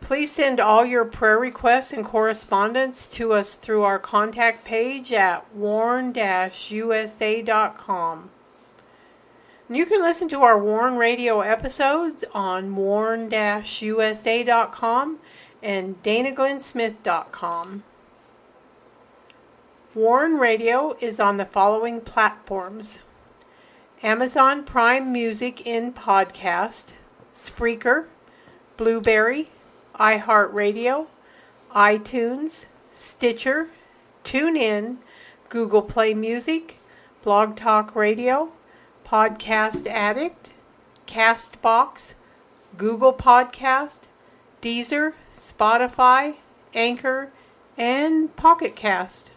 Please send all your prayer requests and correspondence to us through our contact page at warn-usa.com. You can listen to our Warn Radio episodes on warn-usa.com and danaglennsmith.com. Warn Radio is on the following platforms Amazon Prime Music in Podcast, Spreaker, Blubrry, iHeartRadio, iTunes, Stitcher, TuneIn, Google Play Music, Blog Talk Radio, Podcast Addict, Castbox, Google Podcast, Deezer, Spotify, Anchor, and Pocket Cast.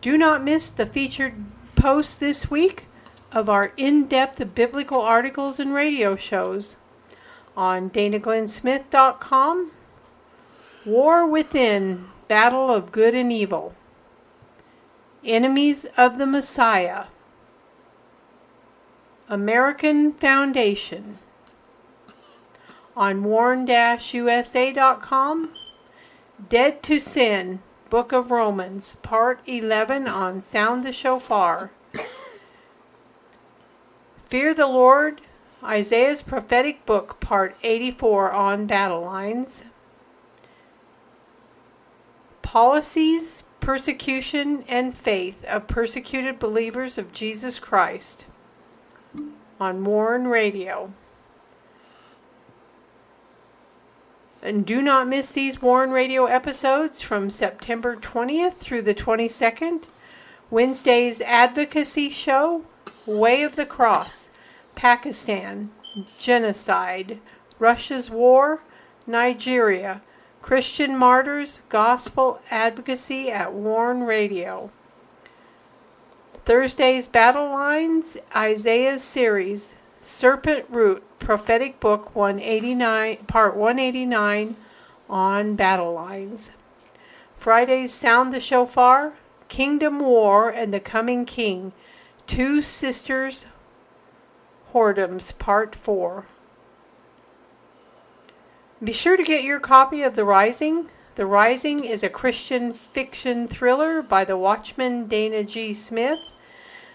Do not miss the featured post this week of our in depth biblical articles and radio shows on danaglennsmith.com. War Within Battle of Good and Evil. Enemies of the Messiah. American Foundation. On warn-usa.com. Dead to Sin Book of Romans, Part 11 on Sound the Shofar. Fear the Lord, Isaiah's Prophetic Book, Part 84 on Battle Lines. Policies, Persecution, and Faith of Persecuted Believers of Jesus Christ on Warn Radio. And do not miss these Warn Radio episodes from September 20th through the 22nd. Wednesday's Advocacy Show, Way of the Cross, Pakistan, Genocide, Russia's War, Nigeria, Christian Martyrs, Gospel Advocacy at Warn Radio. Thursday's Battle Lines, Isaiah's Series, Serpent Root, Prophetic Book 189, Part 189 on Battle Lines. Friday's Sound the Shofar, Kingdom War and the Coming King, Two Sisters Whoredoms, Part 4. Be sure to get your copy of The Rising. The Rising is a Christian fiction thriller by the Watchman Dana G. Smith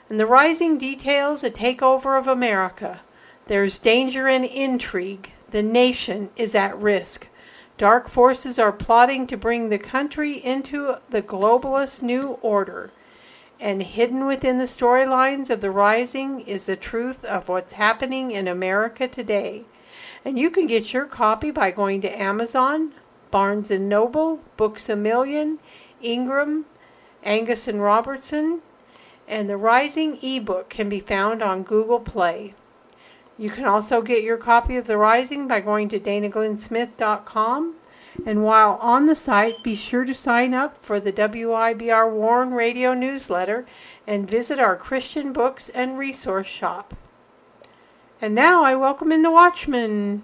and The Rising details a takeover of America. There's danger and intrigue. The nation is at risk. Dark forces are plotting to bring the country into the globalist new order. And hidden within the storylines of The Rising is the truth of what's happening in America today. And you can get your copy by going to Amazon, Barnes & Noble, Books A Million, Ingram, Angus and Robertson, and the Rising ebook can be found on Google Play. You can also get your copy of The Rising by going to danaglennsmith.com. And while on the site, be sure to sign up for the WIBR Warn Radio newsletter and visit our Christian books and resource shop. And now I welcome in the Watchman.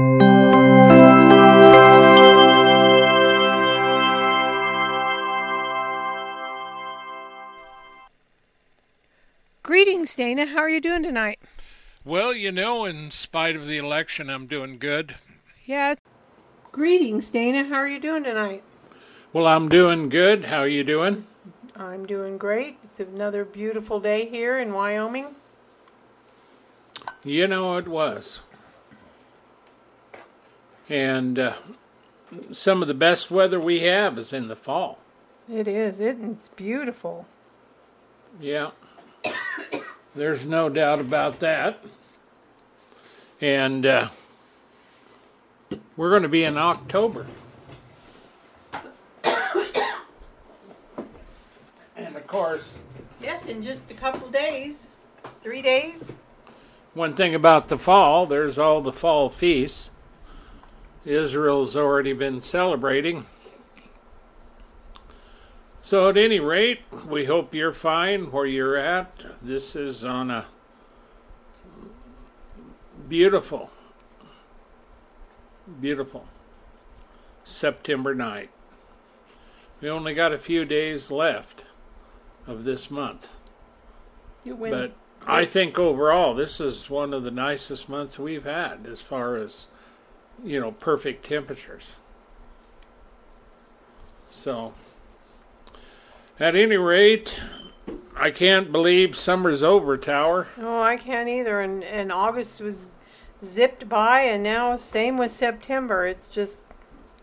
Greetings, Dana. How are you doing tonight? Well, you know, in spite of the election, I'm doing good. Yeah. Greetings, Dana. How are you doing tonight? Well, I'm doing good. How are you doing? I'm doing great. It's another beautiful day here in Wyoming. You know it was. And uh, some of the best weather we have is in the fall. It is. It's beautiful. Yeah. There's no doubt about that. And uh, we're going to be in October. and of course, Yes, in just a couple days. Three days. one thing about the fall, there's all the fall feasts. Israel's already been celebrating. So, at any rate, we hope you're fine where you're at. This is on a beautiful, beautiful September night. We only got a few days left of this month. You win. But I think overall, this is one of the nicest months we've had as far as, you know, perfect temperatures. So, at any rate, I can't believe summer's over, Tower. oh, I can't either. And and August was zipped by, and now same with September. It's just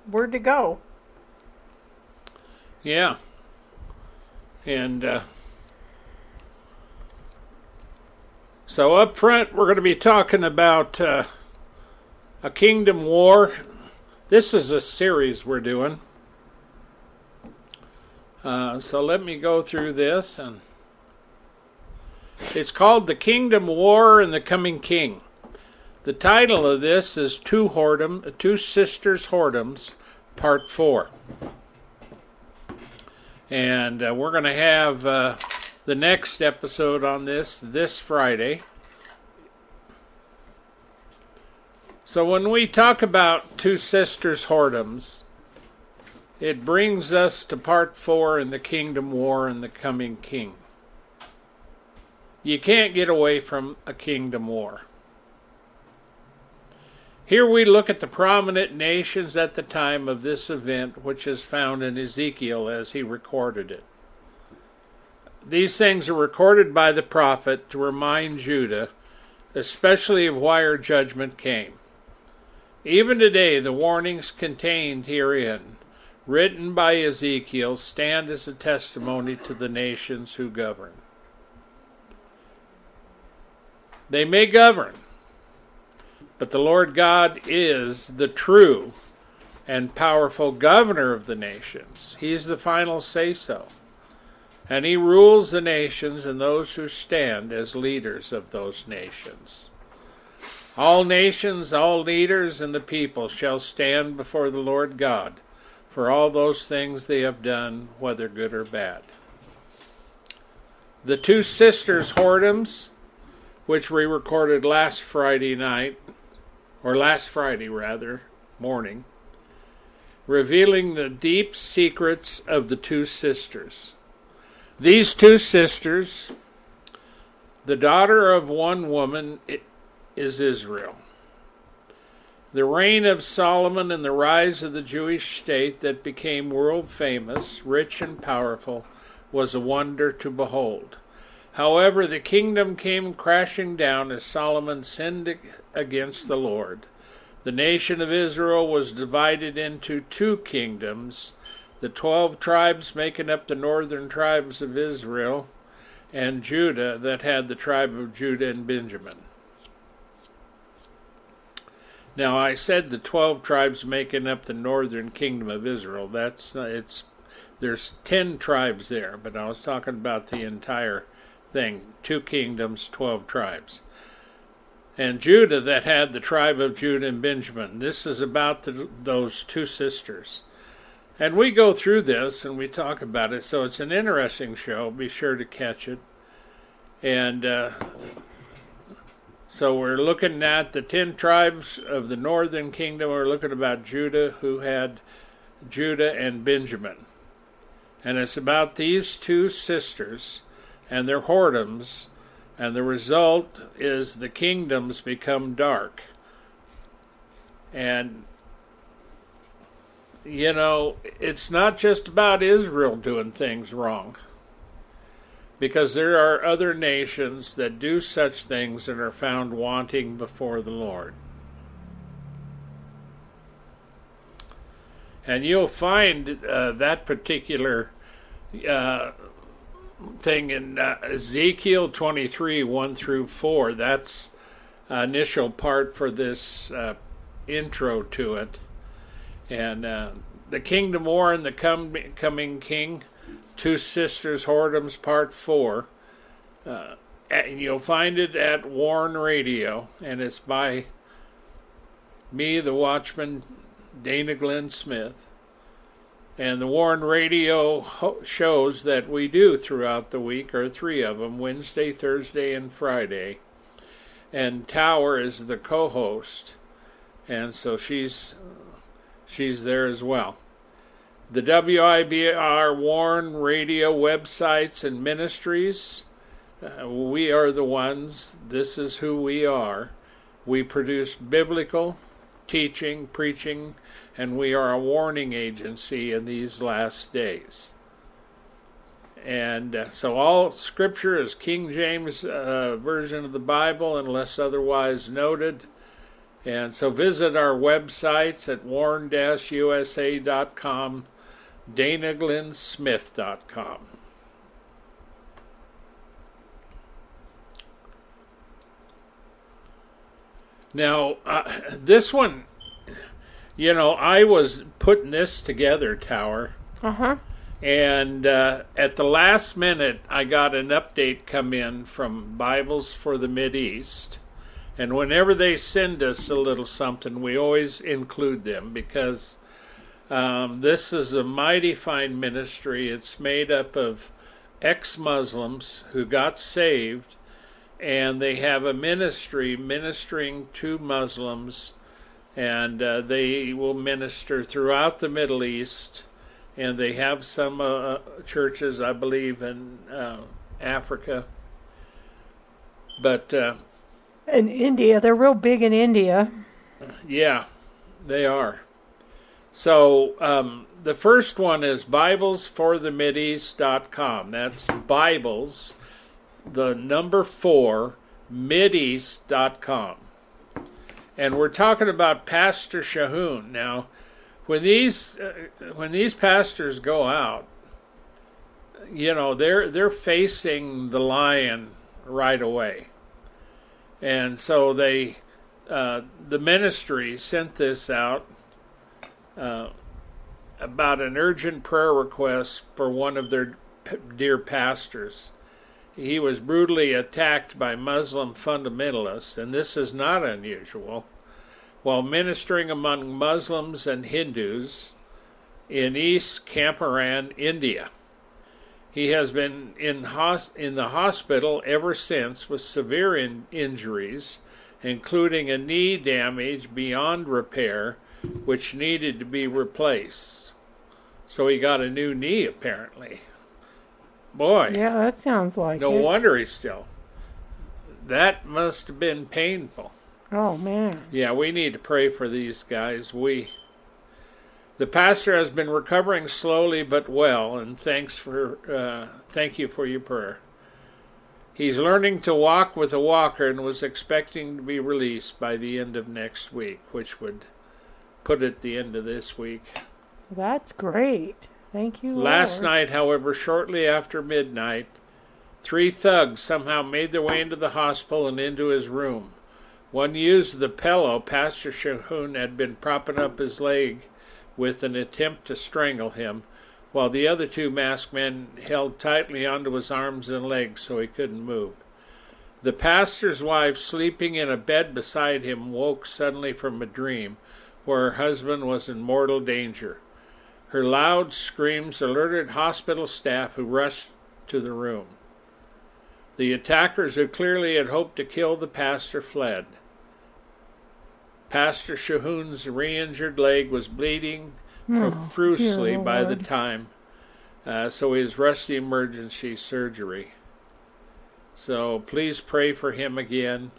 word to go. Yeah. And uh, so up front, we're going to be talking about uh, a kingdom war. This is a series we're doing. Uh, so let me go through this, and it's called "The Kingdom War and the Coming King." The title of this is Two Whoredom, Two Sisters Whoredoms, Part Four and uh, we're going to have uh, the next episode on this this Friday. So when we talk about two sisters whoredoms, it brings us to part four in the kingdom war and the coming king. You can't get away from a kingdom war. Here we look at the prominent nations at the time of this event, which is found in Ezekiel as he recorded it. These things are recorded by the prophet to remind Judah, especially of why her judgment came. Even today, the warnings contained herein, written by Ezekiel, stand as a testimony to the nations who govern. They may govern, but the Lord God is the true and powerful governor of the nations. He is the final say so. And he rules the nations and those who stand as leaders of those nations. All nations, all leaders, and the people shall stand before the Lord God for all those things they have done, whether good or bad. The two sisters' whoredoms, which we recorded last Friday night, or last Friday rather, morning, revealing the deep secrets of the two sisters. These two sisters, the daughter of one woman, is Israel. The reign of Solomon and the rise of the Jewish state that became world famous, rich and powerful, was a wonder to behold. However, the kingdom came crashing down as Solomon sinned against the Lord. The nation of Israel was divided into two kingdoms the twelve tribes making up the northern tribes of Israel, and Judah, that had the tribe of Judah and Benjamin. Now, I said the twelve tribes making up the northern kingdom of Israel. That's it's there's ten tribes there, but I was talking about the entire thing: two kingdoms, twelve tribes and Judah that had the tribe of Judah and Benjamin. This is about the, those two sisters. And we go through this and we talk about it, so it's an interesting show. Be sure to catch it. And uh, so we're looking at the ten tribes of the northern kingdom. We're looking about Judah, who had Judah and Benjamin. And it's about these two sisters and their whoredoms and the result is the kingdoms become dark. And, you know, it's not just about Israel doing things wrong. Because there are other nations that do such things and are found wanting before the Lord. And you'll find uh, that particular uh, thing in uh, Ezekiel 23 1 through 4. That's initial part for this uh, intro to it. And uh, the Kingdom War and the com- Coming King, Two Sisters Whoredoms, Part 4. Uh, and you'll find it at Warn Radio, and it's by me, the Watchman, Dana Glenn Smith. And the Warn Radio ho- shows that we do throughout the week are three of them Wednesday, Thursday, and Friday. And Tower is the co host, and so she's she's there as well. The WIBR Warn Radio websites and ministries, uh, we are the ones, this is who we are. We produce biblical teaching, preaching, and we are a warning agency in these last days. And uh, so all scripture is King James uh, version of the Bible, unless otherwise noted. And so visit our websites at warn-usa.com, danaglennsmith.com. Now, uh, this one, you know, I was putting this together, Tower. Uh huh. And uh, at the last minute, I got an update come in from Bibles for the Mid East. And whenever they send us a little something, we always include them because um, this is a mighty fine ministry. It's made up of ex Muslims who got saved, and they have a ministry ministering to Muslims, and uh, they will minister throughout the Middle East and they have some uh, churches, I believe, in uh, Africa. But uh, in India, they're real big in India. Yeah, they are. So um, the first one is BiblesForTheMidEast.com. That's Bibles, the number four, Mideast.com. And we're talking about Pastor Shahoon. Now, when these uh, when these pastors go out, you know they're they're facing the lion right away, and so they uh, the ministry sent this out uh, about an urgent prayer request for one of their dear pastors. He was brutally attacked by Muslim fundamentalists, and this is not unusual while ministering among Muslims and Hindus in East Champaran, India. He has been in, hos- in the hospital ever since with severe in- injuries, including a knee damage beyond repair, which needed to be replaced. So he got a new knee, apparently. Boy. Yeah, that sounds like no it. wonder he's still. That must have been painful. Oh man. Yeah, we need to pray for these guys. We the pastor has been recovering slowly but well, and thanks for uh, thank you for your prayer. He's learning to walk with a walker and was expecting to be released by the end of next week, which would put it the end of this week. That's great. Thank you. Last Lord. night, however, shortly after midnight, three thugs somehow made their way into the hospital and into his room. One used the pillow Pastor Shahoon had been propping up his leg with an attempt to strangle him, while the other two masked men held tightly onto his arms and legs so he couldn't move. The pastor's wife, sleeping in a bed beside him, woke suddenly from a dream where her husband was in mortal danger. Her loud screams alerted hospital staff who rushed to the room. The attackers, who clearly had hoped to kill the pastor, fled. Pastor Shahoon's re injured leg was bleeding Oh, profusely by the time, uh, so he was rushed to emergency surgery. So please pray for him again.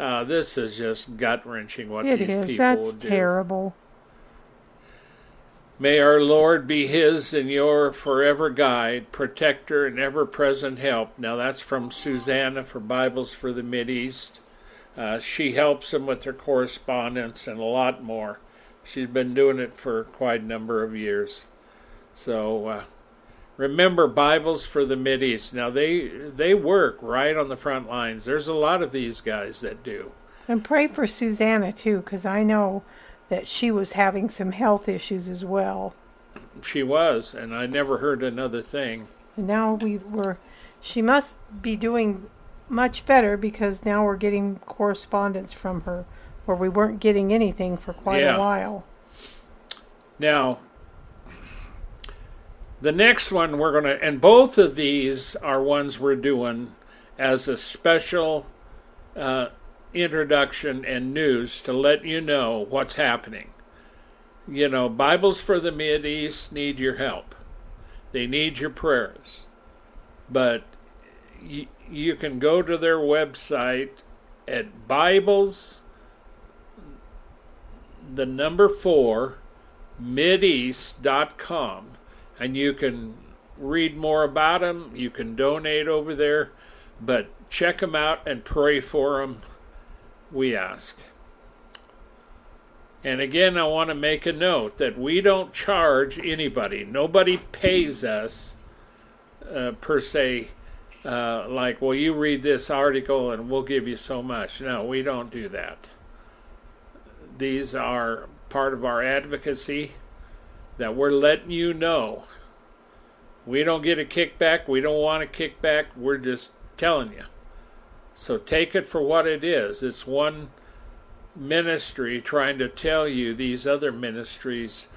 Uh, this is just gut wrenching what It these is. people That's do. terrible. May our Lord be his and your forever guide, protector, and ever present help. Now that's from Susanna for Bibles for the East. Uh, she helps them with their correspondence and a lot more. She's been doing it for quite a number of years. So uh, remember Bibles for the East. Now they they work right on the front lines. There's a lot of these guys that do. And pray for Susanna too, because I know that she was having some health issues as well. She was, and I never heard another thing. And now we were, she must be doing much better because now we're getting correspondence from her where we weren't getting anything for quite Yeah. a while. Now, the next one we're going to, and both of these are ones we're doing as a special uh, introduction and news to let you know what's happening. You know, Bibles for the Mid East need your help, they need your prayers. But y- you can go to their website at Bibles, the number four, mideast.com and you can read more about them. You can donate over there, but check them out and pray for them, we ask. And again, I want to make a note that we don't charge anybody. Nobody pays us uh, per se, uh, like, well, you read this article and we'll give you so much. No, we don't do that. These are part of our advocacy that we're letting you know. We don't get a kickback. We don't want a kickback. We're just telling you. So take it for what it is. It's one ministry trying to tell you these other ministries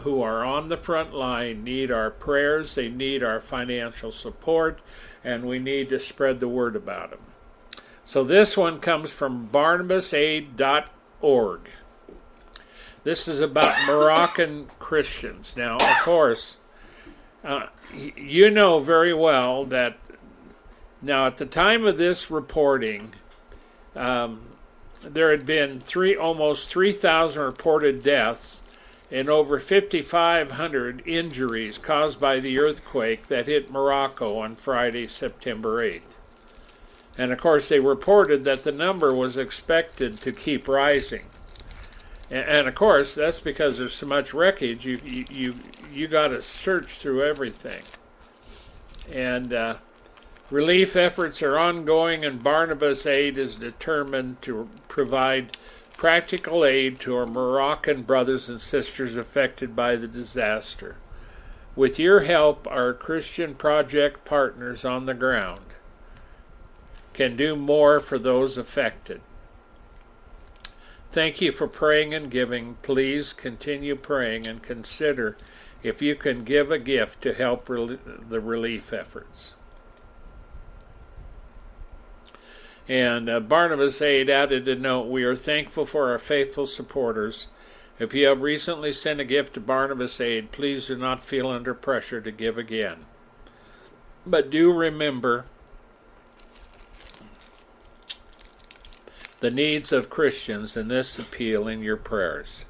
who are on the front line need our prayers, they need our financial support, and we need to spread the word about them. So this one comes from barnabasaid.org. This is about Moroccan Christians. Now, of course, uh, you know very well that now at the time of this reporting, um, there had been three almost 3,000 reported deaths and over 5,500 injuries caused by the earthquake that hit Morocco on Friday, September 8th. And of course, they reported that the number was expected to keep rising. And, and of course, that's because there's so much wreckage. You you you, you got to search through everything. And uh, relief efforts are ongoing, and Barnabas Aid is determined to provide practical aid to our Moroccan brothers and sisters affected by the disaster. With your help, our Christian project partners on the ground can do more for those affected. Thank you for praying and giving. Please continue praying and consider if you can give a gift to help rel- the relief efforts. And uh, Barnabas Aid added a note We are thankful for our faithful supporters. If you have recently sent a gift to Barnabas Aid, please do not feel under pressure to give again. But do remember the needs of Christians in this appeal in your prayers.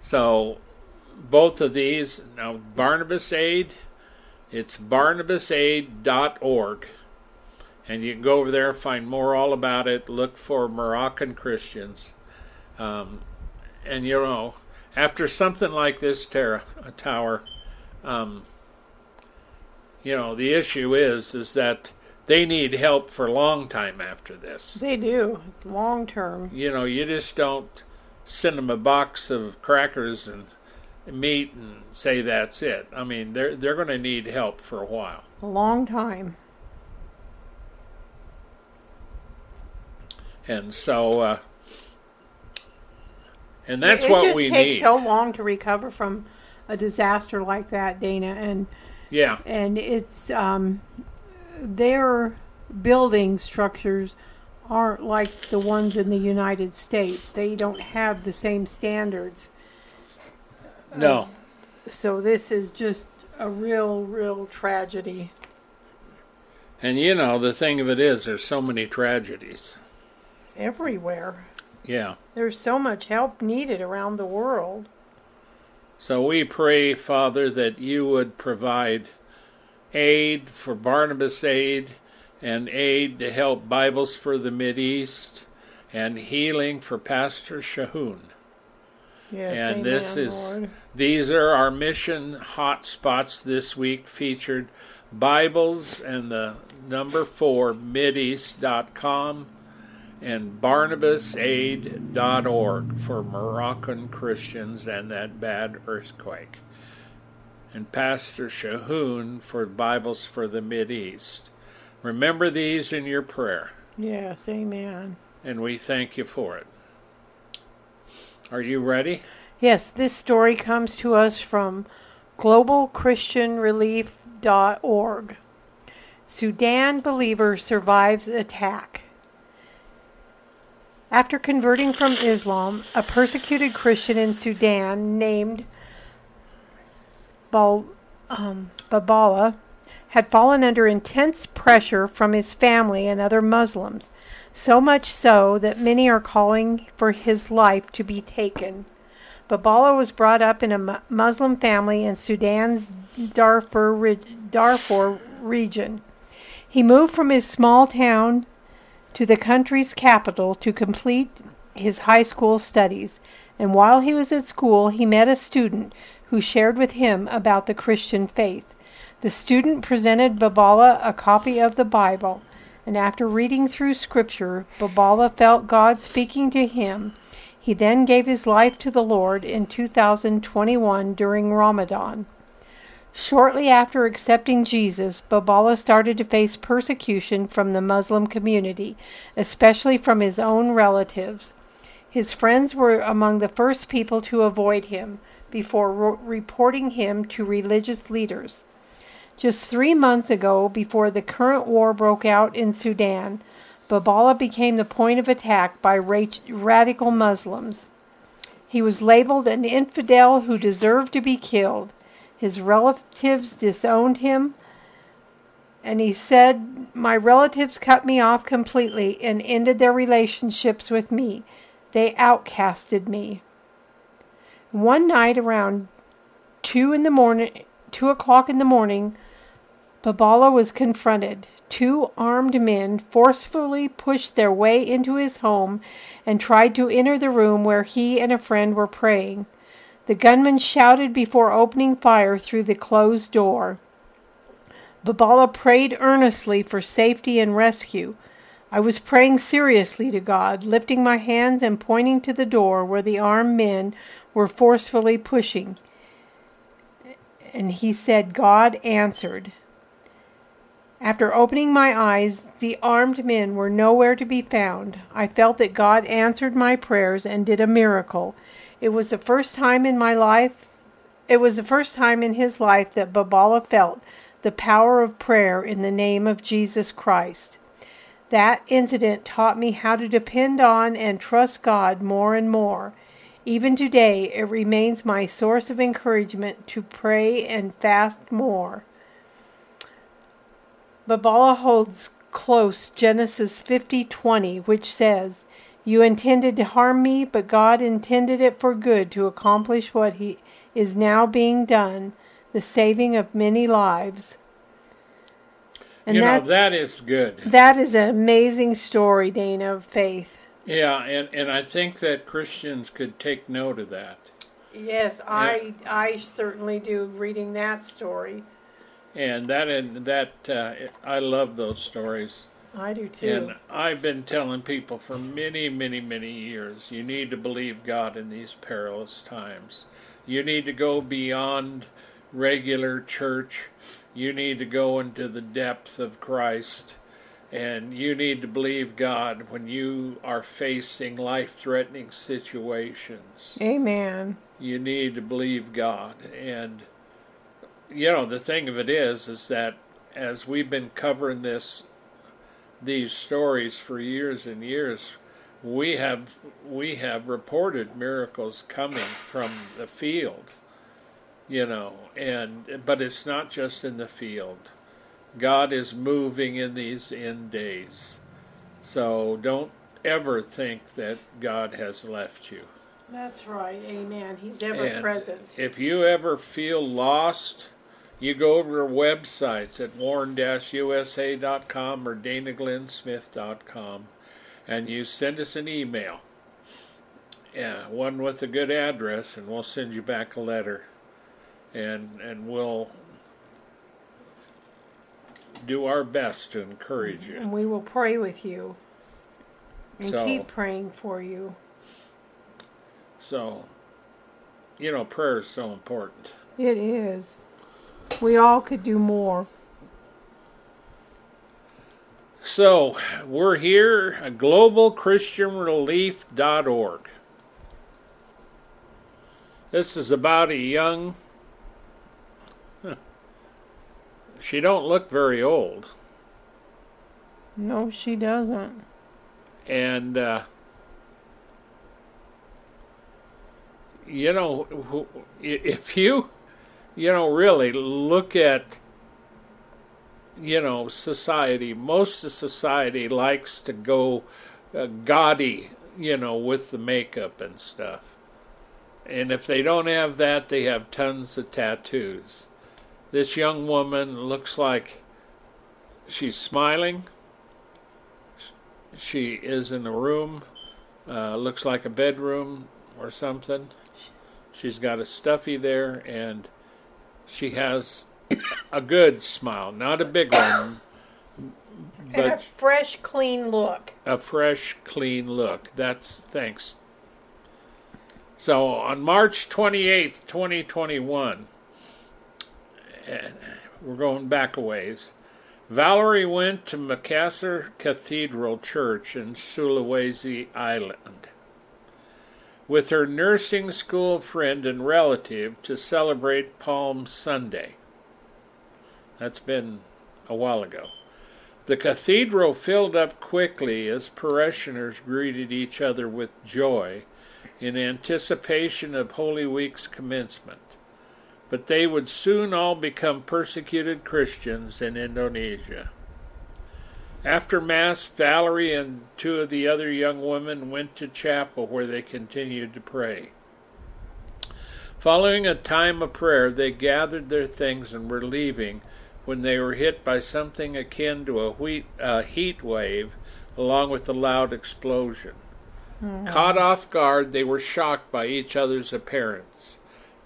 So, both of these, now Barnabas Aid, it's barnabasaid.org. And you can go over there, find more all about it, look for Moroccan Christians. Um, and you know, after something like this a tower, um, you know, the issue is is that they need help for a long time after this. They do, long term. You know, you just don't send them a box of crackers and meat and say that's it. I mean, they're they're going to need help for a while. A long time. And so uh and that's it what we takes need. so long to recover from a disaster like that, Dana, and yeah. and it's um, their building structures aren't like the ones in the United States. They don't have the same standards. No. Um, so this is just a real, real tragedy. And you know, the thing of it is there's so many tragedies. everywhere. Yeah. There's so much help needed around the world. So we pray, Father, that you would provide aid for Barnabas Aid and aid to help Bibles for the East and healing for Pastor Shahoon. Yes, and amen, this is Lord. these are our mission hot spots this week featured Bibles and the number four mideast.com and barnabasaid.org for Moroccan Christians and that bad earthquake. And Pastor Shahoon for Bibles for the Mid East. Remember these in your prayer, Yes, amen. and we thank you for it. Are you ready? Yes, this story comes to us from globalchristianrelief.org. Sudan believer survives attack. After converting from Islam, a persecuted Christian in Sudan named Bal, um, Babala had fallen under intense pressure from his family and other Muslims, so much so that many are calling for his life to be taken. Babala was brought up in a Mu- Muslim family in Sudan's Darfur, Darfur region. He moved from his small town to the country's capital to complete his high school studies, and while he was at school, he met a student who shared with him about the Christian faith. The student presented Babala a copy of the Bible, and after reading through Scripture, Babala felt God speaking to him. He then gave his life to the Lord in 2021 during Ramadan. Shortly after accepting Jesus, Babala started to face persecution from the Muslim community, especially from his own relatives. His friends were among the first people to avoid him before ro- reporting him to religious leaders. Just three months ago, before the current war broke out in Sudan, Babala became the point of attack by ra- radical Muslims. He was labeled an infidel who deserved to be killed. His relatives disowned him, and he said, My relatives cut me off completely and ended their relationships with me. They outcasted me. One night around two in the morning, two o'clock in the morning, Babala was confronted. Two armed men forcefully pushed their way into his home and tried to enter the room where he and a friend were praying. The gunmen shouted before opening fire through the closed door. Babala prayed earnestly for safety and rescue. I was praying seriously to God, lifting my hands and pointing to the door where the armed men were forcefully pushing. And he said, God answered. After opening my eyes, the armed men were nowhere to be found. I felt that God answered my prayers and did a miracle. It was the first time in my life, it was the first time in his life that Babala felt the power of prayer in the name of Jesus Christ. That incident taught me how to depend on and trust God more and more. Even today, it remains my source of encouragement to pray and fast more. Babala holds close Genesis 50:20, which says, "You intended to harm me, but God intended it for good to accomplish what he is now being done, the saving of many lives." And you know, that is good. that is an amazing story, Dana, of faith. Yeah, and, and I think that Christians could take note of that. Yes, I I certainly do reading that story. And that and that uh, I love those stories. I do too. And I've been telling people for many, many, many years, you need to believe God in these perilous times. You need to go beyond regular church. You need to go into the depth of Christ. And you need to believe God when you are facing life threatening situations. Amen. You need to believe God. And, you know, the thing of it is, is that as we've been covering this these stories for years and years, we have we have reported miracles coming from the field, you know, and but it's not just in the field. God is moving in these end days. So don't ever think that God has left you. That's right. Amen. He's ever And present. If you ever feel lost, you go over to our websites at warn-usa.com or danaglennsmith.com and you send us an email. Yeah, one with a good address and we'll send you back a letter. And and we'll do our best to encourage you. And we will pray with you and So- keep praying for you. So, you know, prayer is so important. It is. We all could do more. So, we're here at globalchristianrelief.org. This is about a young She don't look very old. No, she doesn't. And uh, you know, if you you know really look at you know society most of society likes to go uh, gaudy you know with the makeup and stuff and if they don't have that they have tons of tattoos this young woman looks like she's smiling she is in a room uh, looks like a bedroom or something she's got a stuffy there and she has a good smile, not a big one, And a fresh, clean look. a fresh, clean look. That's thanks. So on March 28th, 2021, eh, we're going back a ways. Valerie went to Makassar Cathedral Church in Sulawesi Island with her nursing school friend and relative to celebrate Palm Sunday. That's been a while ago. The cathedral filled up quickly as parishioners greeted each other with joy in anticipation of Holy Week's commencement. But they would soon all become persecuted Christians in Indonesia. After Mass, Valerie and two of the other young women went to chapel where they continued to pray. Following a time of prayer, they gathered their things and were leaving when they were hit by something akin to a wheat, heat wave along with a loud explosion. Hmm. Caught off guard, they were shocked by each other's appearance.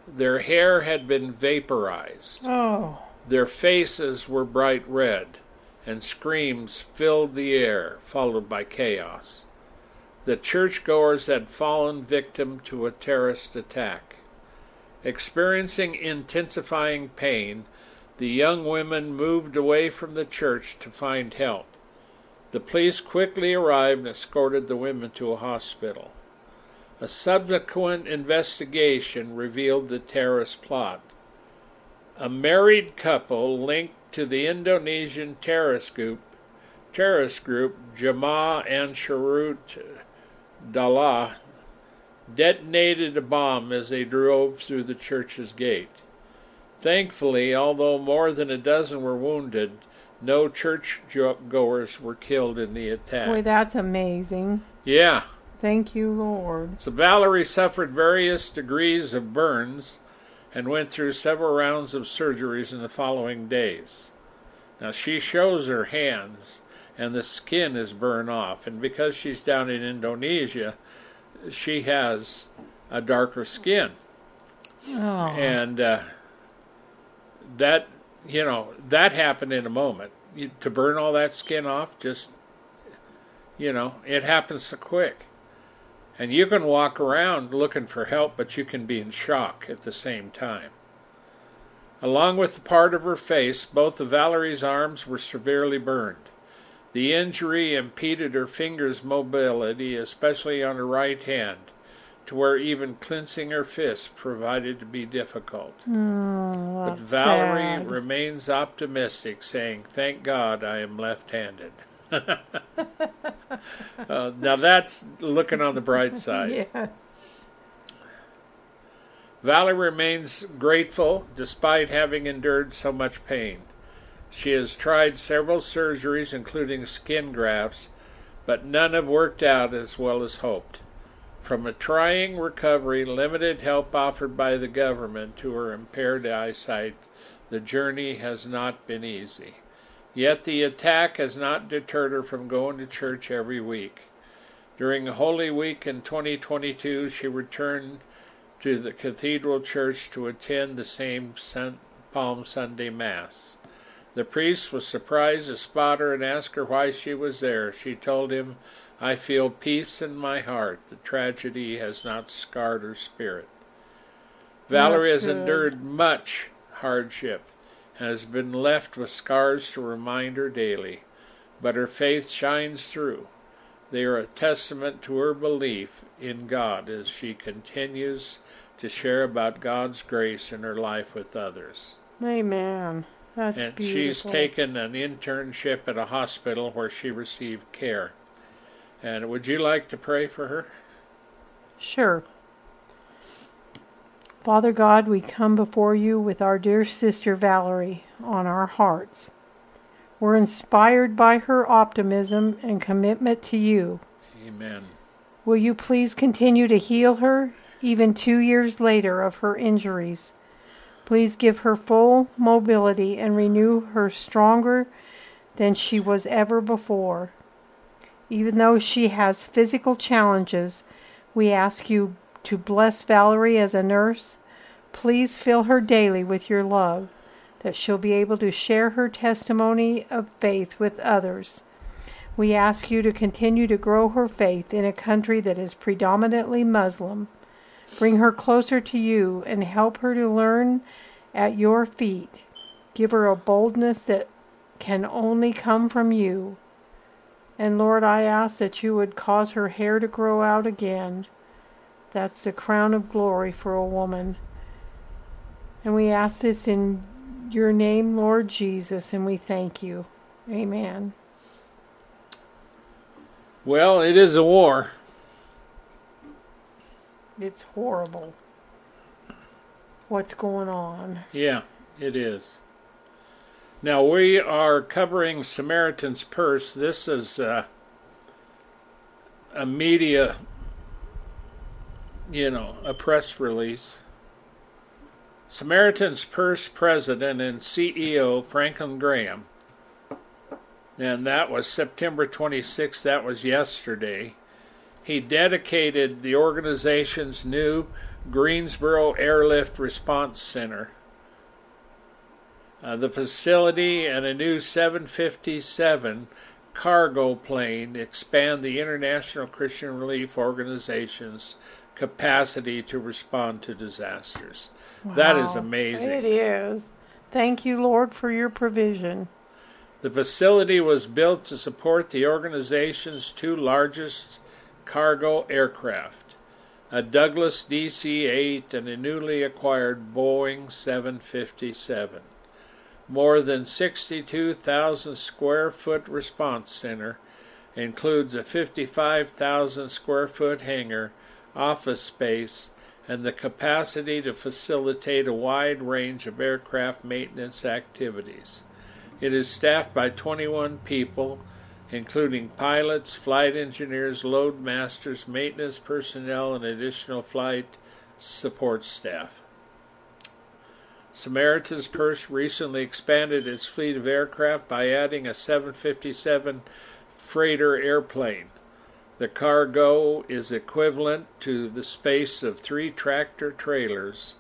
Their hair had been vaporized. Oh, Their faces were bright red, and screams filled the air, followed by chaos. The churchgoers had fallen victim to a terrorist attack. Experiencing intensifying pain, the young women moved away from the church to find help. The police quickly arrived and escorted the women to a hospital. A subsequent investigation revealed the terrorist plot. A married couple linked to the Indonesian terrorist group, terrorist group Jamaah Ansharut Daulah detonated a bomb as they drove through the church's gate. Thankfully, although more than a dozen were wounded, no church goers were killed in the attack. boy, that's amazing. yeah. Thank you, Lord. So Valerie suffered various degrees of burns and went through several rounds of surgeries in the following days. Now she shows her hands and the skin is burned off, and because she's down in Indonesia, she has a darker skin. Oh, And uh, that, you know, that happened in a moment. You, to burn all that skin off, just, you know, it happens so quick. And you can walk around looking for help, but you can be in shock at the same time. Along with the part of her face, both of Valerie's arms were severely burned. The injury impeded her fingers' mobility, especially on her right hand, to where even clencing her fist provided to be difficult. oh, But Valerie sad. remains optimistic, saying, Thank God I am left handed. uh, now that's looking on the bright side. yeah. Valerie remains grateful despite having endured so much pain. She has tried several surgeries, including skin grafts, but none have worked out as well as hoped. From a trying recovery, limited help offered by the government to her impaired eyesight, the journey has not been easy. Yet the attack has not deterred her from going to church every week. During Holy Week in 2022, she returned to the Cathedral Church to attend the same Palm Sunday Mass. The priest was surprised to spot her and asked her why she was there. She told him, I feel peace in my heart. The tragedy has not scarred her spirit. Valerie has endured much hardship has been left with scars to remind her daily, but her faith shines through. They are a testament to her belief in God as she continues to share about God's grace in her life with others. Amen. That's and beautiful. she's taken an internship at a hospital where she received care. And would you like to pray for her? Sure. Father God, we come before you with our dear sister Valerie on our hearts. We're inspired by her optimism and commitment to you. Amen. Will you please continue to heal her, even two years later, of her injuries? Please give her full mobility and renew her stronger than she was ever before. Even though she has physical challenges, we ask you to bless Valerie as a nurse. Please fill her daily with your love, that she'll be able to share her testimony of faith with others. We ask you to continue to grow her faith in a country that is predominantly Muslim. Bring her closer to you and help her to learn at your feet. Give her a boldness that can only come from you. And Lord, I ask that you would cause her hair to grow out again. That's the crown of glory for a woman. And we ask this in your name, Lord Jesus, and we thank you. Amen. Well, it is a war. It's horrible what's going on. Yeah, it is. Now we are covering Samaritan's Purse. This is uh, a media, you know, a press release. Samaritan's Purse president and CEO Franklin Graham, and that was September 26th, that was yesterday. He dedicated the organization's new Greensboro Airlift Response Center. Uh, the facility and a new 757 cargo plane expand the International Christian Relief Organization's capacity to respond to disasters. Wow. That is amazing. It is. Thank you, Lord, for your provision. The facility was built to support the organization's two largest cargo aircraft a Douglas DC 8, and a newly acquired Boeing 757. More than 62,000 square foot response center includes a 55,000 square foot hangar, office space, and the capacity to facilitate a wide range of aircraft maintenance activities. It is staffed by 21 people including pilots, flight engineers, load masters, maintenance personnel, and additional flight support staff. Samaritan's Purse recently expanded its fleet of aircraft by adding a 757 freighter airplane. The cargo is equivalent to the space of three tractor trailers,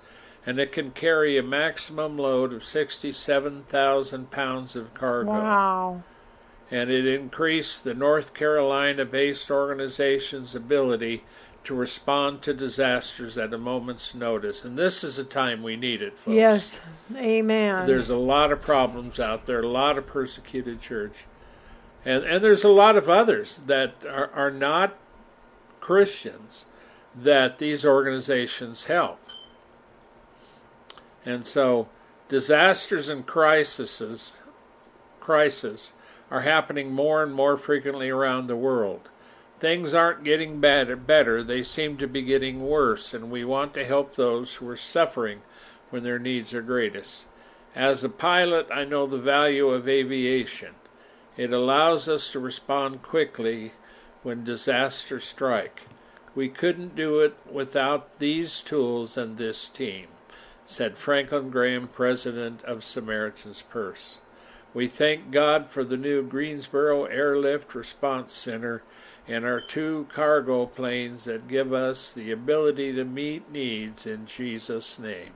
and it can carry a maximum load of 67,000 pounds of cargo. Wow and it increased the North Carolina based organization's ability to respond to disasters at a moment's notice. And this is a time we need it, folks. Yes, amen. There's a lot of problems out there, a lot of persecuted church. And, and there's a lot of others that are, are not Christians that these organizations help. And so disasters and crises, crisis are happening more and more frequently around the world. Things aren't getting better, better, they seem to be getting worse, and we want to help those who are suffering when their needs are greatest. As a pilot, I know the value of aviation. It allows us to respond quickly when disaster strike. We couldn't do it without these tools and this team, said Franklin Graham, president of Samaritan's Purse. We thank God for the new Greensboro Airlift Response Center and our two cargo planes that give us the ability to meet needs in Jesus' name.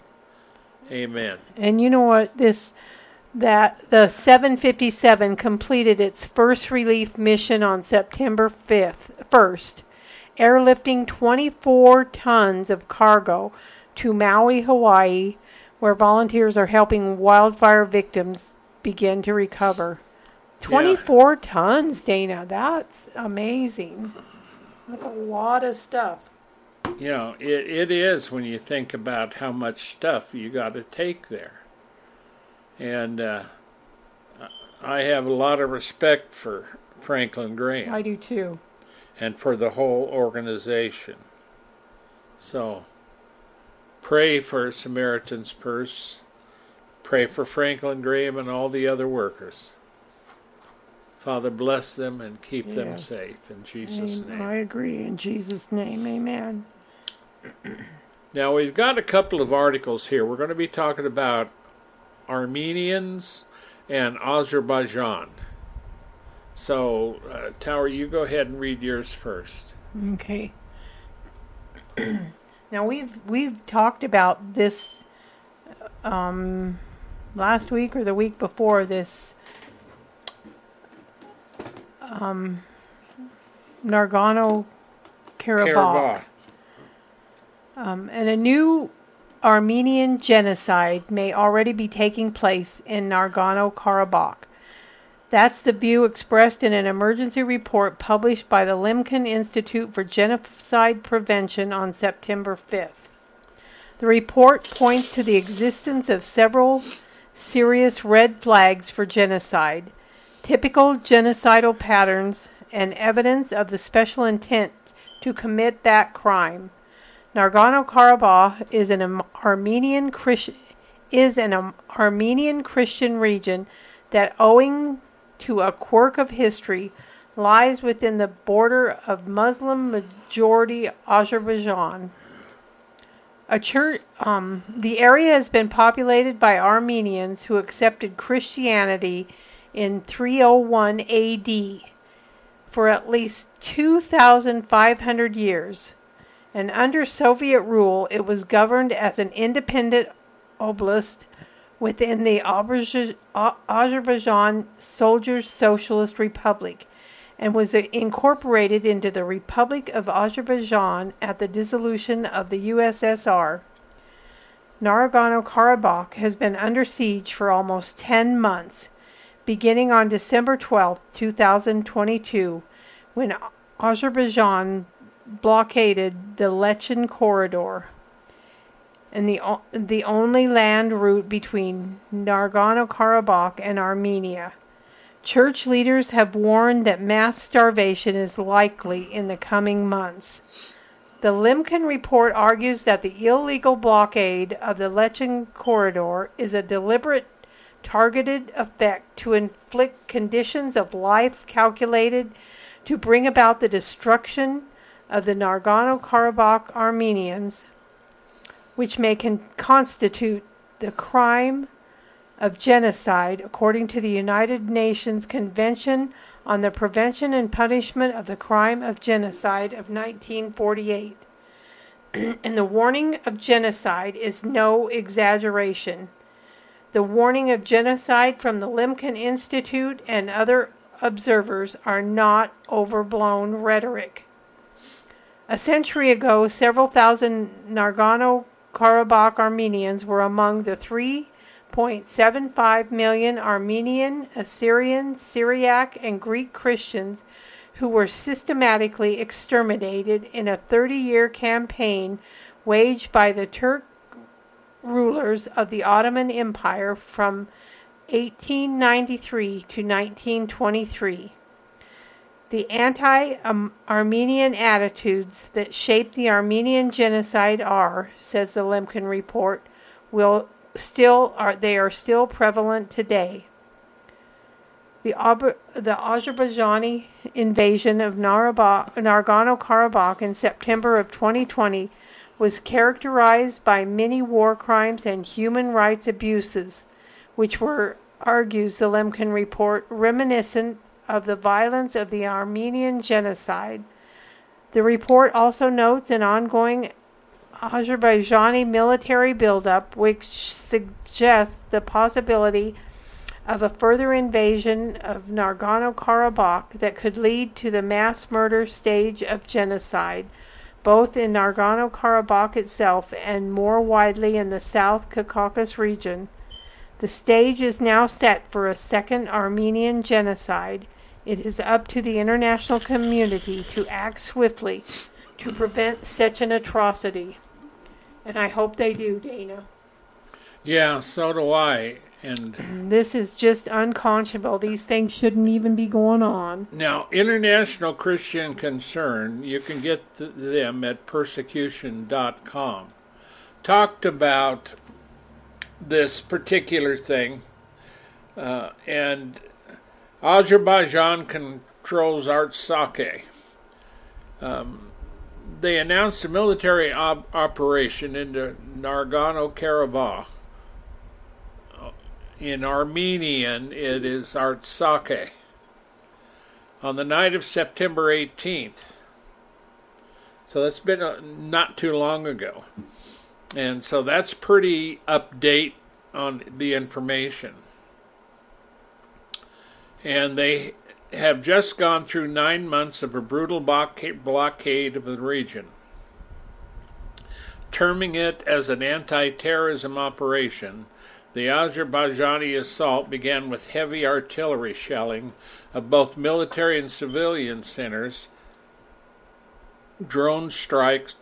Amen. And you know what? This that the 757 completed its first relief mission on September 5th, 1st, airlifting 24 tons of cargo to Maui, Hawaii, where volunteers are helping wildfire victims begin to recover. 24 yeah. tons, Dana. That's amazing. That's a lot of stuff. You know, it, it is when you think about how much stuff you got to take there. And uh, I have a lot of respect for Franklin Graham. I do too. And for the whole organization. So, pray for Samaritan's Purse. Pray for Franklin Graham and all the other workers. Father, bless them and keep yes. them safe in Jesus' name. I agree. In Jesus' name, amen. Now, we've got a couple of articles here. We're going to be talking about Armenians and Azerbaijan. So, uh, Tower, you go ahead and read yours first. Okay. now we've we've talked about this um, last week or the week before this um, Nagorno Karabakh. Um, and a new Armenian genocide may already be taking place in Nagorno Karabakh. That's the view expressed in an emergency report published by the Lemkin Institute for Genocide Prevention on September 5th. The report points to the existence of several serious red flags for genocide, typical genocidal patterns, and evidence of the special intent to commit that crime. Nagorno-Karabakh is an Armenian Christ- is an Armenian Christian region that, owing to a quirk of history, lies within the border of Muslim majority Azerbaijan. Church, um, the area has been populated by Armenians who accepted Christianity in 301 AD for at least 2,500 years. And under Soviet rule, it was governed as an independent oblast within the Azerbaijan Soldiers Socialist Republic and was incorporated into the Republic of Azerbaijan at the dissolution of the USSR. Nagorno Karabakh has been under siege for almost 10 months, beginning on December 12, 2022, when Azerbaijan blockaded the Lachin corridor and the the only land route between Nagorno-Karabakh and Armenia. Church leaders have warned that mass starvation is likely in the coming months. The Lemkin report argues that the illegal blockade of the Lachin corridor is a deliberate targeted effect to inflict conditions of life calculated to bring about the destruction of the Nagorno Karabakh Armenians, which may con- constitute the crime of genocide according to the United Nations Convention on the Prevention and Punishment of the Crime of Genocide of 1948. and the warning of genocide is no exaggeration. The warning of genocide from the Lemkin Institute and other observers are not overblown rhetoric. A century ago, several thousand Nagorno Karabakh Armenians were among the 3.75 million Armenian, Assyrian, Syriac, and Greek Christians who were systematically exterminated in a 30 year campaign waged by the Turk rulers of the Ottoman Empire from 1893 to 1923. The anti Armenian attitudes that shaped the Armenian genocide are, says the Lemkin report, will still are they are still prevalent today. The, the Azerbaijani invasion of Nagorno Karabakh in September of 2020 was characterized by many war crimes and human rights abuses, which were, argues the Lemkin report, reminiscent of the violence of the Armenian genocide. The report also notes an ongoing Azerbaijani military buildup, which suggests the possibility of a further invasion of Nagorno Karabakh that could lead to the mass murder stage of genocide, both in Nagorno Karabakh itself and more widely in the South Caucasus region. The stage is now set for a second Armenian genocide. It is up to the international community to act swiftly to prevent such an atrocity. And I hope they do, Dana. Yeah, so do I. And this is just unconscionable. These things shouldn't even be going on. Now, International Christian Concern, you can get them at persecution.com. Talked about this particular thing, uh, and Azerbaijan controls Artsakh. Um, they announced a military op- operation into Nagorno Karabakh in Armenian, it is Artsakh. On the night of September 18th. So that's been a, not too long ago. And so that's pretty update on the information. And they have just gone through nine months of a brutal blockade of the region, terming it as an anti terrorism operation the Azerbaijani assault began with heavy artillery shelling of both military and civilian centers, drone strikes,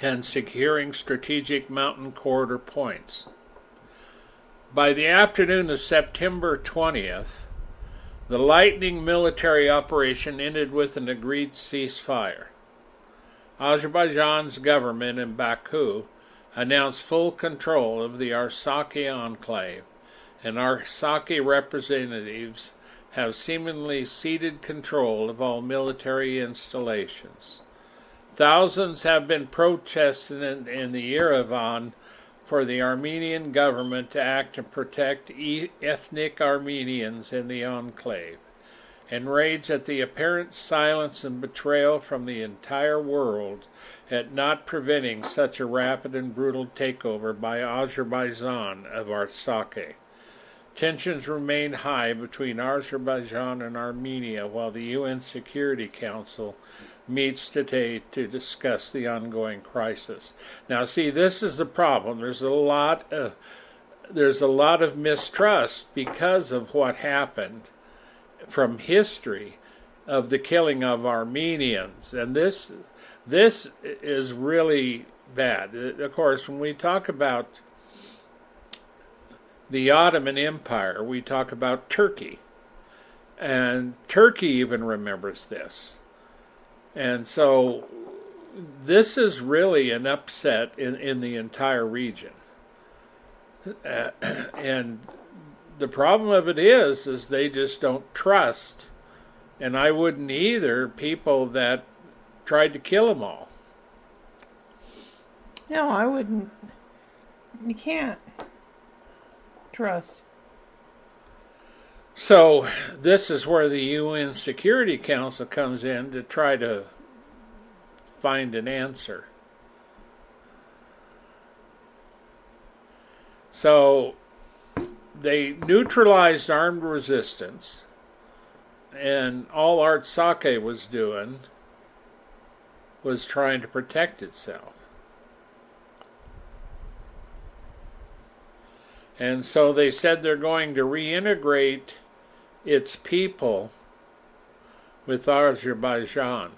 and securing strategic mountain corridor points. By the afternoon of September 20th, the lightning military operation ended with an agreed ceasefire. Azerbaijan's government in Baku announced full control of the Artsakh enclave, and Artsakh representatives have seemingly ceded control of all military installations. Thousands have been protesting in, in the Yerevan for the Armenian government to act and protect e- ethnic Armenians in the enclave, and rage at the apparent silence and betrayal from the entire world at not preventing such a rapid and brutal takeover by Azerbaijan of Artsakh. Tensions remain high between Azerbaijan and Armenia while the UN Security Council meets today to discuss the ongoing crisis. Now, see, this is the problem. There's a lot of there's a lot of mistrust because of what happened from history of the killing of Armenians, and this this is really bad. Of course, when we talk about the Ottoman Empire, we talk about Turkey. And Turkey even remembers this. And so this is really an upset in, in the entire region. Uh, and the problem of it is is they just don't trust and I wouldn't either people that tried to kill them all. No, I wouldn't. You can't trust. So, this is where the UN Security Council comes in to try to find an answer. So, they neutralized armed resistance, and all Artsakh was doing was trying to protect itself. And so they said they're going to reintegrate its people with Azerbaijan.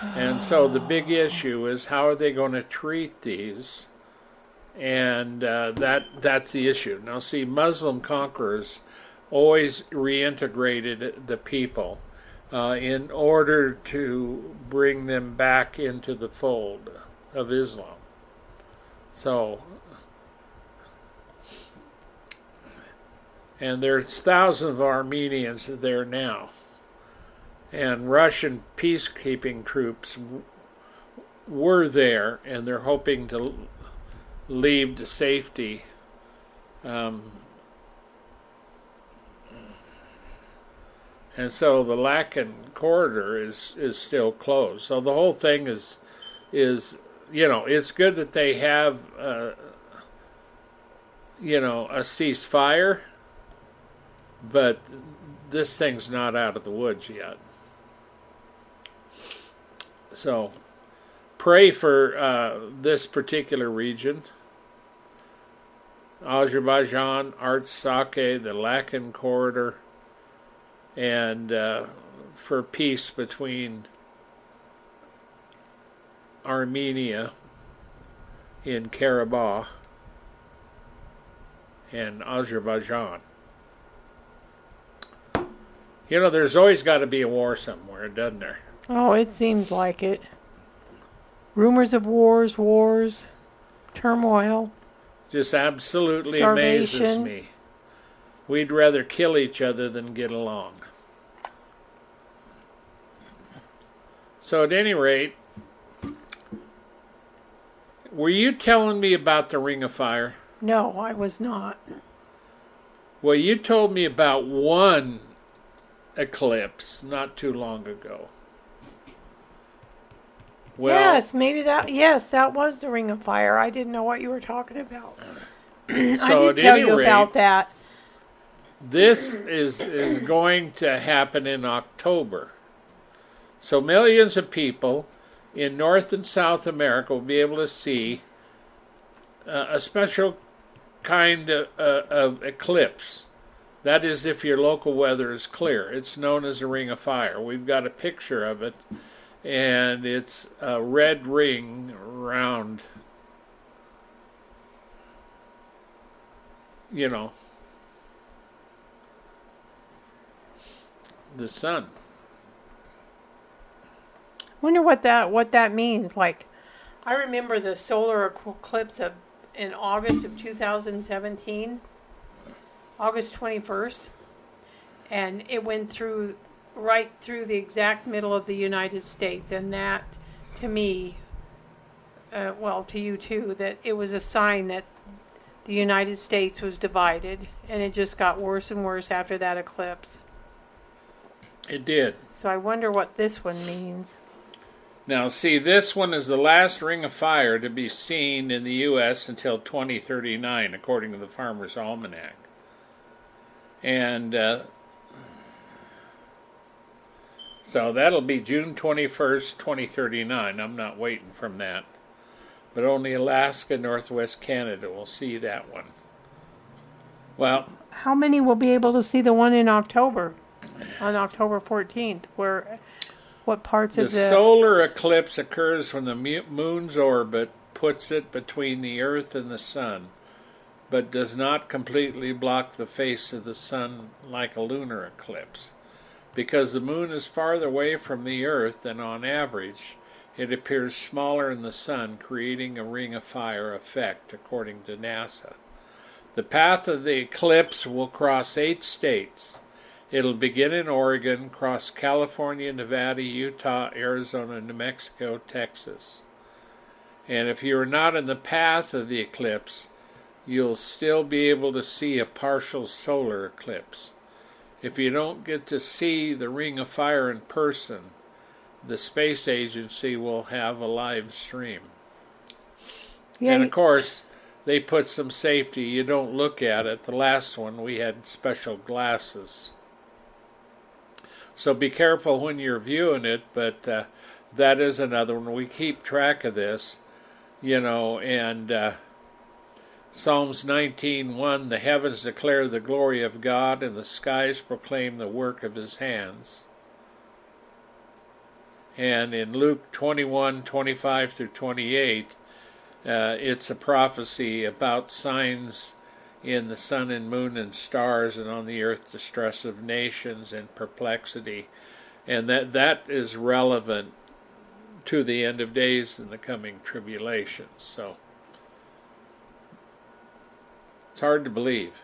And so the big issue is how are they going to treat these? And uh, that that's the issue. Now, see, Muslim conquerors always reintegrated the people uh, in order to bring them back into the fold of Islam. So, and there's thousands of Armenians there now. And Russian peacekeeping troops were there, and they're hoping to leave to safety. Um, and so the Lacan corridor is is still closed. So the whole thing is is you know it's good that they have uh, you know a ceasefire, but this thing's not out of the woods yet. So pray for uh, this particular region. Azerbaijan, Artsakh, the Lacan corridor, and uh, for peace between Armenia in Karabakh and Azerbaijan. You know, there's always got to be a war somewhere, doesn't there? Oh, it seems like it. Rumors of wars, wars, turmoil. Just absolutely Starvation. amazes me. We'd rather kill each other than get along. So, at any rate, were you telling me about the Ring of Fire? No, I was not. Well, you told me about one eclipse not too long ago. Well, yes, maybe that. Yes, that was the Ring of Fire. I didn't know what you were talking about. I did tell you rate, about that. this is is going to happen in October. So millions of people in North and South America will be able to see uh, a special kind of, uh, of eclipse. That is, if your local weather is clear. It's known as a ring of fire. We've got a picture of it, and it's a red ring around, you know, the sun. Wonder what that what that means. Like, I remember the solar eclipse of in August of 2017, August 21st, and it went through right through the exact middle of the United States, and that to me, uh, well, to you too, that it was a sign that the United States was divided, and it just got worse and worse after that eclipse. It did. So I wonder what this one means. Now, see, this one is the last ring of fire to be seen in the U.S. until 2039, according to the Farmer's Almanac. And uh, so that'll be June 21st, 2039. I'm not waiting from that. But only Alaska, Northwest Canada will see that one. Well, How many will be able to see the one in October, on October 14th? Where, what parts the of the solar eclipse occurs when the moon's orbit puts it between the Earth and the Sun, but does not completely block the face of the Sun like a lunar eclipse. Because the moon is farther away from the Earth than on average, it appears smaller in the Sun, creating a ring of fire effect, according to NASA. The path of the eclipse will cross eight states. It'll begin in Oregon, cross California, Nevada, Utah, Arizona, New Mexico, Texas. And if you're not in the path of the eclipse, you'll still be able to see a partial solar eclipse. If you don't get to see the Ring of Fire in person, the space agency will have a live stream. yeah, and of course, they put some safety. You don't look at it. The last one, we had special glasses. So be careful when you're viewing it, but uh, that is another one. We keep track of this, you know, and uh, Psalms 19:1 The heavens declare the glory of God, and the skies proclaim the work of his hands. And in Luke 21:25 through 28, uh, it's a prophecy about signs in the sun and moon and stars, and on the earth distress of nations and perplexity, and that that is relevant to the end of days and the coming tribulation So it's hard to believe.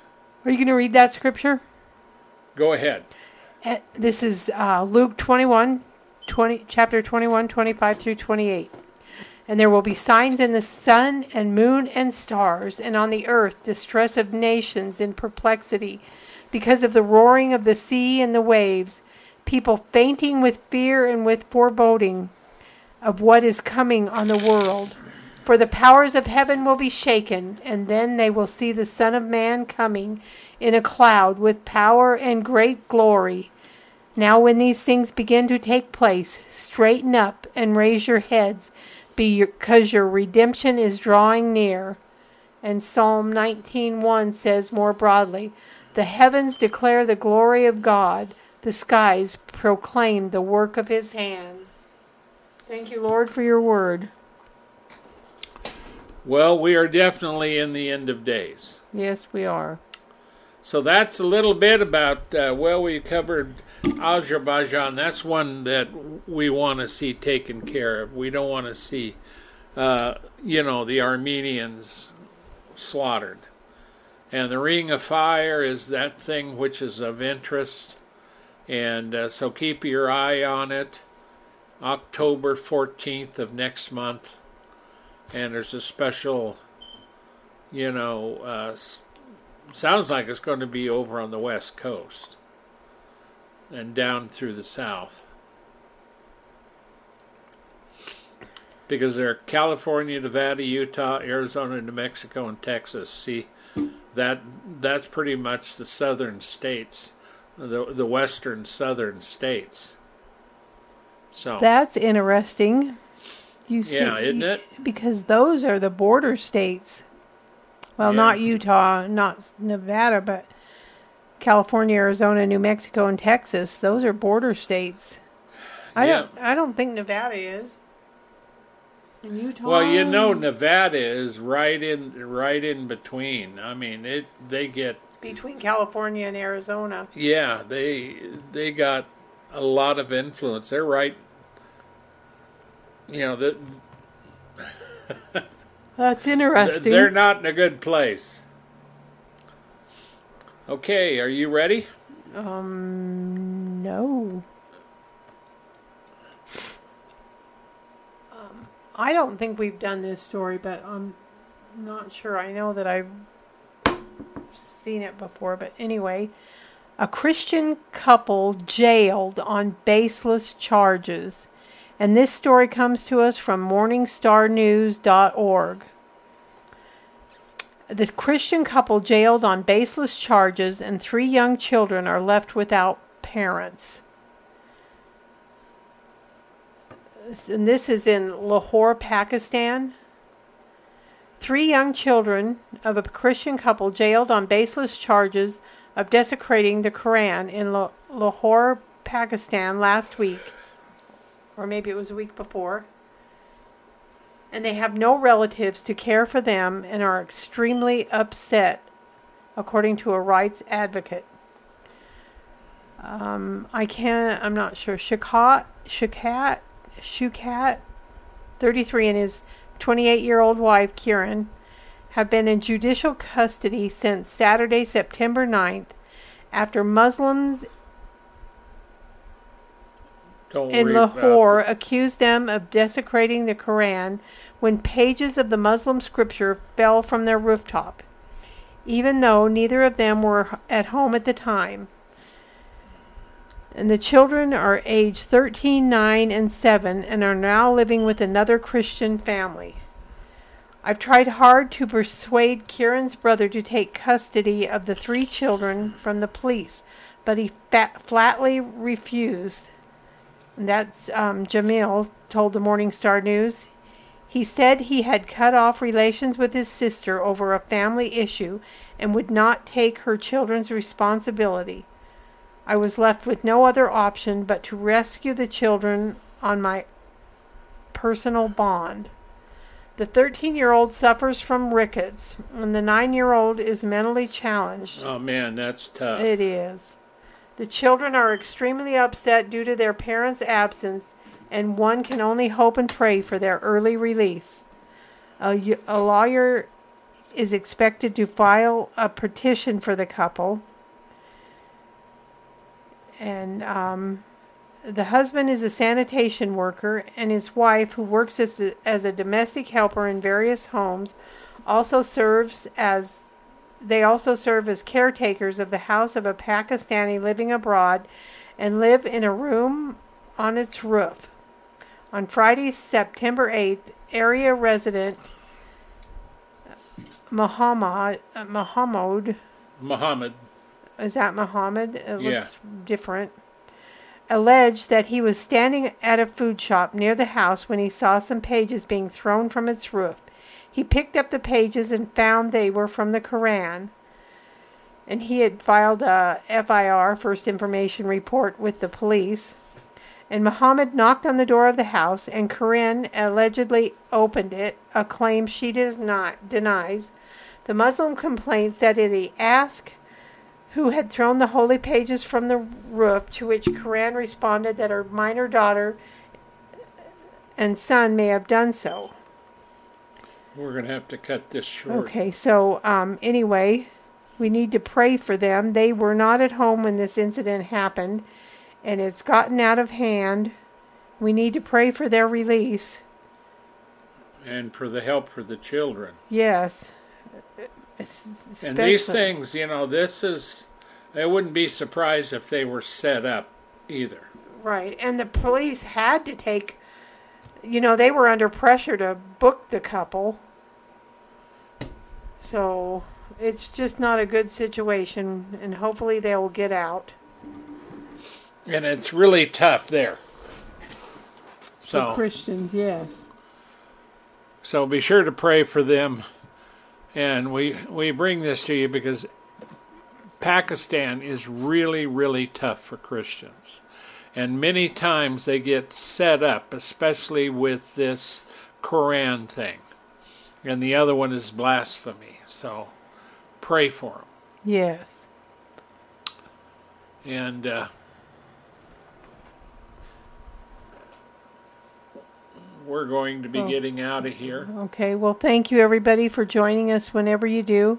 Are you going to read that scripture? Go ahead. Uh, This is uh, Luke 21, 20, chapter 21, 25 through 28. And there will be signs in the sun and moon and stars, and on the earth distress of nations in perplexity, because of the roaring of the sea and the waves, people fainting with fear and with foreboding of what is coming on the world. For the powers of heaven will be shaken, and then they will see the Son of Man coming in a cloud with power and great glory. Now, when these things begin to take place, straighten up and raise your heads, because your redemption is drawing near. And Psalm 19:1 says more broadly, "The heavens declare the glory of God; the skies proclaim the work of His hands." Thank you, Lord, for your word. Well, we are definitely in the end of days. Yes, we are. So that's a little bit about, uh, well, we covered Azerbaijan. That's one that we want to see taken care of. We don't want to see, uh, you know, the Armenians slaughtered. And the Ring of Fire is that thing which is of interest. And uh, so keep your eye on it. October 14th of next month. And there's a special, you know, uh, sounds like it's going to be over on the west coast and down through the south because they're California, Nevada, Utah, Arizona, New Mexico, and Texas. See, that that's pretty much the southern states, the the western southern states. So That's interesting. You see, Yeah, isn't it? Because those are the border states. Well, Yeah. not Utah, not Nevada, but California, Arizona, New Mexico, and Texas. Those are border states. I Yeah. don't. I don't think Nevada is. And Utah. well, you know, Nevada is right in right in between. I mean, it they get between California and Arizona. Yeah, they they got a lot of influence. They're right. You know, that That's interesting. they're not in a good place. Okay, are you ready? Um, no. Um, I don't think we've done this story, but I'm not sure. I know that I've seen it before, but anyway, a Christian couple jailed on baseless charges. And this story comes to us from morningstarnews.org. The Christian couple jailed on baseless charges, and three young children are left without parents. And this is in Lahore, Pakistan. Three young children of a Christian couple jailed on baseless charges of desecrating the Quran in Lahore, Pakistan last week, or maybe it was a week before and they have no relatives to care for them and are extremely upset, according to a rights advocate. Um, I can't, I'm not sure. Shakat, Shakat, Shukat, 33, and his 28 year old wife, Kiran, have been in judicial custody since Saturday, September 9th, after Muslims Don't in Lahore accused them of desecrating the Quran when pages of the Muslim scripture fell from their rooftop, even though neither of them were at home at the time. And the children are aged 13, 9, and 7 and are now living with another Christian family. I've tried hard to persuade Kiran's brother to take custody of the three children from the police, but he fat, flatly refused. That's um, Jamil told the Morning Star News. He said he had cut off relations with his sister over a family issue and would not take her children's responsibility. I was left with no other option but to rescue the children on my personal bond. The 13 year old suffers from rickets, and the 9 year old is mentally challenged. Oh man, that's tough. It is. The children are extremely upset due to their parents' absence, and one can only hope and pray for their early release. A, a lawyer is expected to file a petition for the couple. And um, the husband is a sanitation worker, and his wife, who works as a, as a domestic helper in various homes, also serves as they also serve as caretakers of the house of a Pakistani living abroad and live in a room on its roof. On Friday, September 8th, area resident Muhammad uh, Muhammad Muhammad. is that Muhammad? It Yeah. looks different. Alleged that he was standing at a food shop near the house when he saw some pages being thrown from its roof. He picked up the pages and found they were from the Koran. And he had filed a FIR, First Information Report, with the police. And Muhammad knocked on the door of the house, and Corinne allegedly opened it, a claim she does not denies. The Muslim complaints that he asked who had thrown the holy pages from the roof, to which Corinne responded that her minor daughter and son may have done so. We're going to have to cut this short. Okay, so um, anyway, we need to pray for them. They were not at home when this incident happened, and it's gotten out of hand. We need to pray for their release. And for the help for the children. Yes. Es- And these things, you know, this is, I wouldn't be surprised if they were set up either. Right, and the police had to take, you know, they were under pressure to book the couple. So it's just not a good situation, and hopefully they will get out. And it's really tough there. So, Christians, yes. so be sure to pray for them. And we, we bring this to you because Pakistan is really, really tough for Christians. And many times they get set up, especially with this Koran thing. And the other one is blasphemy. So pray for them. Yes. And uh, we're going to be Oh. getting out of here. Okay, well, thank you everybody for joining us whenever you do.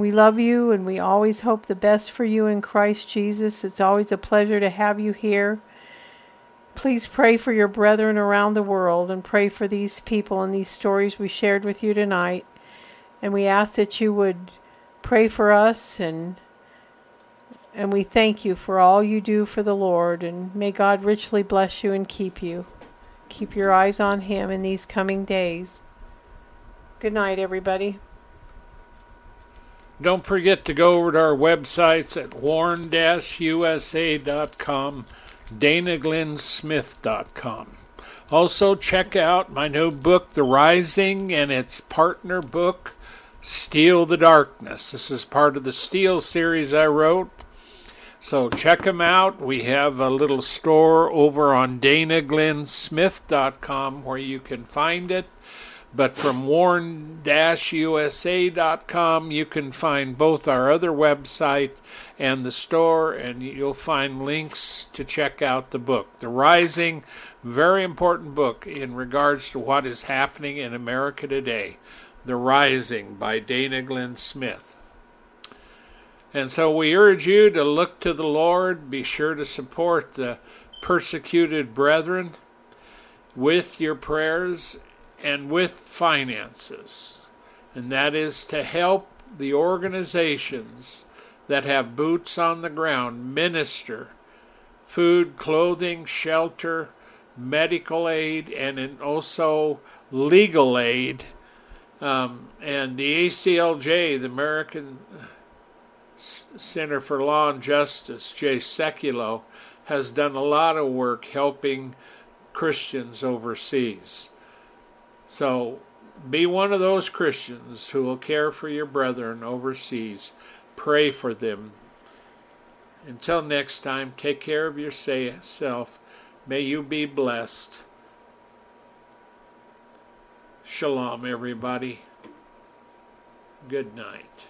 We love you and we always hope the best for you in Christ Jesus. It's always a pleasure to have you here. Please pray for your brethren around the world and pray for these people and these stories we shared with you tonight. And we ask that you would pray for us and and we thank you for all you do for the Lord and may God richly bless you and keep you. Keep your eyes on Him in these coming days. Good night, everybody. Don't forget to go over to our websites at warn-usa.com, danaglennsmith.com. Also, check out my new book, The Rising, and its partner book, Steal the Darkness. This is part of the Steel series I wrote. So check them out. We have a little store over on danaglennsmith.com where you can find it. But from warn-usa.com, you can find both our other website and the store, and you'll find links to check out the book. The Rising, very important book in regards to what is happening in America today. The Rising by Dana Glenn Smith. And so we urge you to look to the Lord. Be sure to support the persecuted brethren with your prayers and with finances. And that is to help the organizations that have boots on the ground minister food, clothing, shelter, medical aid, and also legal aid. Um, and the ACLJ, the American Center for Law and Justice, Jay Sekulow, has done a lot of work helping Christians overseas. So be one of those Christians who will care for your brethren overseas. Pray for them. Until next time, take care of yourself. May you be blessed. Shalom, everybody. Good night.